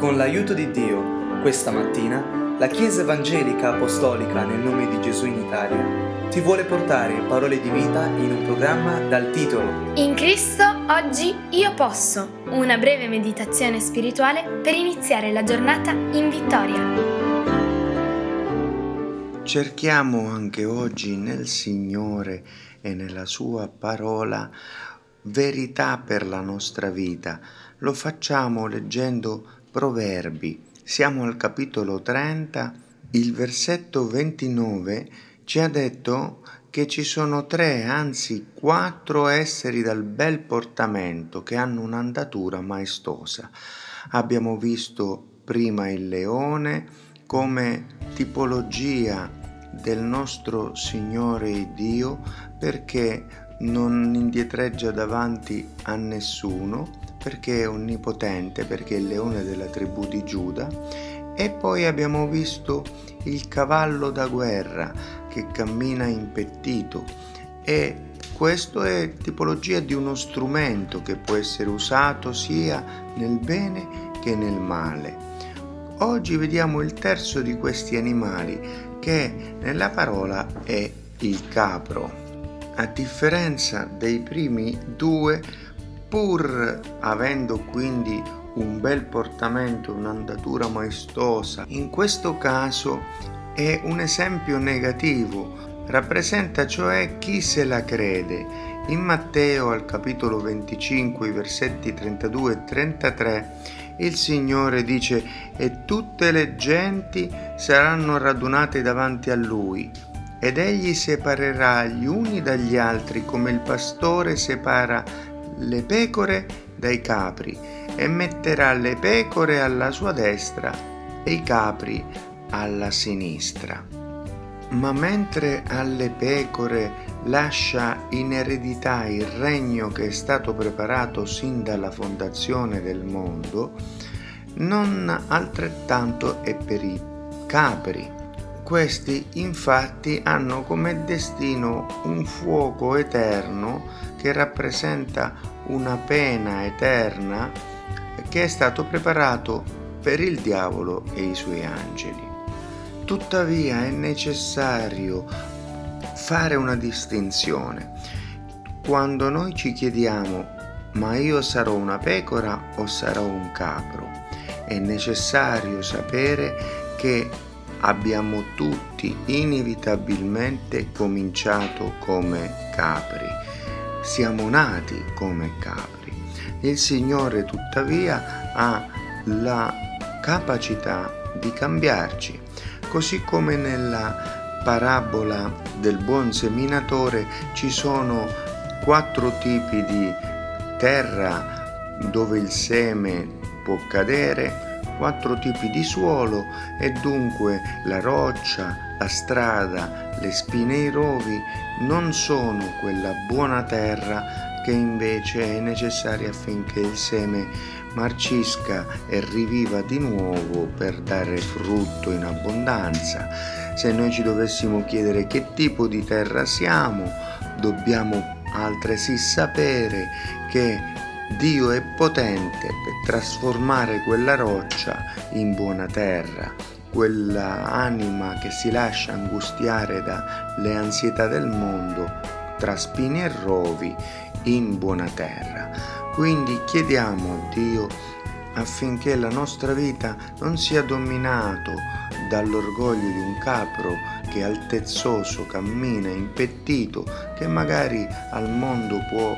Con l'aiuto di Dio, questa mattina, la Chiesa Evangelica Apostolica nel nome di Gesù in Italia ti vuole portare parole di vita in un programma dal titolo In Cristo oggi io posso, una breve meditazione spirituale per iniziare la giornata in vittoria. Cerchiamo anche oggi nel Signore e nella Sua parola verità per la nostra vita. Lo facciamo leggendo Proverbi. Siamo al capitolo 30, il versetto 29 ci ha detto che ci sono tre, anzi quattro esseri dal bel portamento che hanno un'andatura maestosa. Abbiamo visto prima il leone come tipologia del nostro Signore Dio perché non indietreggia davanti a nessuno, perché è onnipotente, perché è il leone della tribù di Giuda, e poi abbiamo visto il cavallo da guerra che cammina impettito e questo è tipologia di uno strumento che può essere usato sia nel bene che nel male. Oggi vediamo il terzo di questi animali che nella parola è il capro. A differenza dei primi due, pur avendo quindi un bel portamento, un'andatura maestosa, in questo caso è un esempio negativo, rappresenta cioè chi se la crede. In Matteo al capitolo 25, versetti 32 e 33, il Signore dice e tutte le genti saranno radunate davanti a Lui ed egli separerà gli uni dagli altri come il pastore separa le pecore dai capri e metterà le pecore alla sua destra e i capri alla sinistra. Ma mentre alle pecore lascia in eredità il regno che è stato preparato sin dalla fondazione del mondo, non altrettanto è per i capri. Questi infatti hanno come destino un fuoco eterno che rappresenta una pena eterna che è stato preparato per il diavolo e i suoi angeli. Tuttavia è necessario fare una distinzione. Quando noi ci chiediamo ma io sarò una pecora o sarò un capro, è necessario sapere che abbiamo tutti inevitabilmente cominciato come capri. Siamo nati come capri. Il Signore tuttavia ha la capacità di cambiarci, così come nella parabola del buon seminatore ci sono quattro tipi di terra dove il seme può cadere, quattro tipi di suolo e dunque la roccia, la strada, le spine e i rovi non sono quella buona terra che invece è necessaria affinché il seme marcisca e riviva di nuovo per dare frutto in abbondanza. Se noi ci dovessimo chiedere che tipo di terra siamo, dobbiamo altresì sapere che Dio è potente per trasformare quella roccia in buona terra, quella anima che si lascia angustiare dalle ansietà del mondo tra spini e rovi in buona terra. Quindi chiediamo a Dio affinché la nostra vita non sia dominato dall'orgoglio di un capro che altezzoso cammina impettito, che magari al mondo può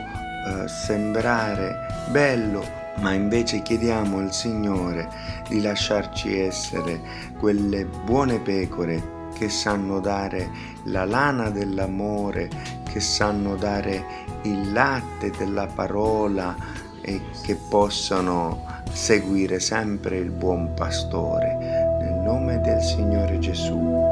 eh, sembrare bello, ma invece chiediamo al Signore di lasciarci essere quelle buone pecore che sanno dare la lana dell'amore, che sanno dare il latte della parola e che possano seguire sempre il buon pastore. Nel nome del Signore Gesù.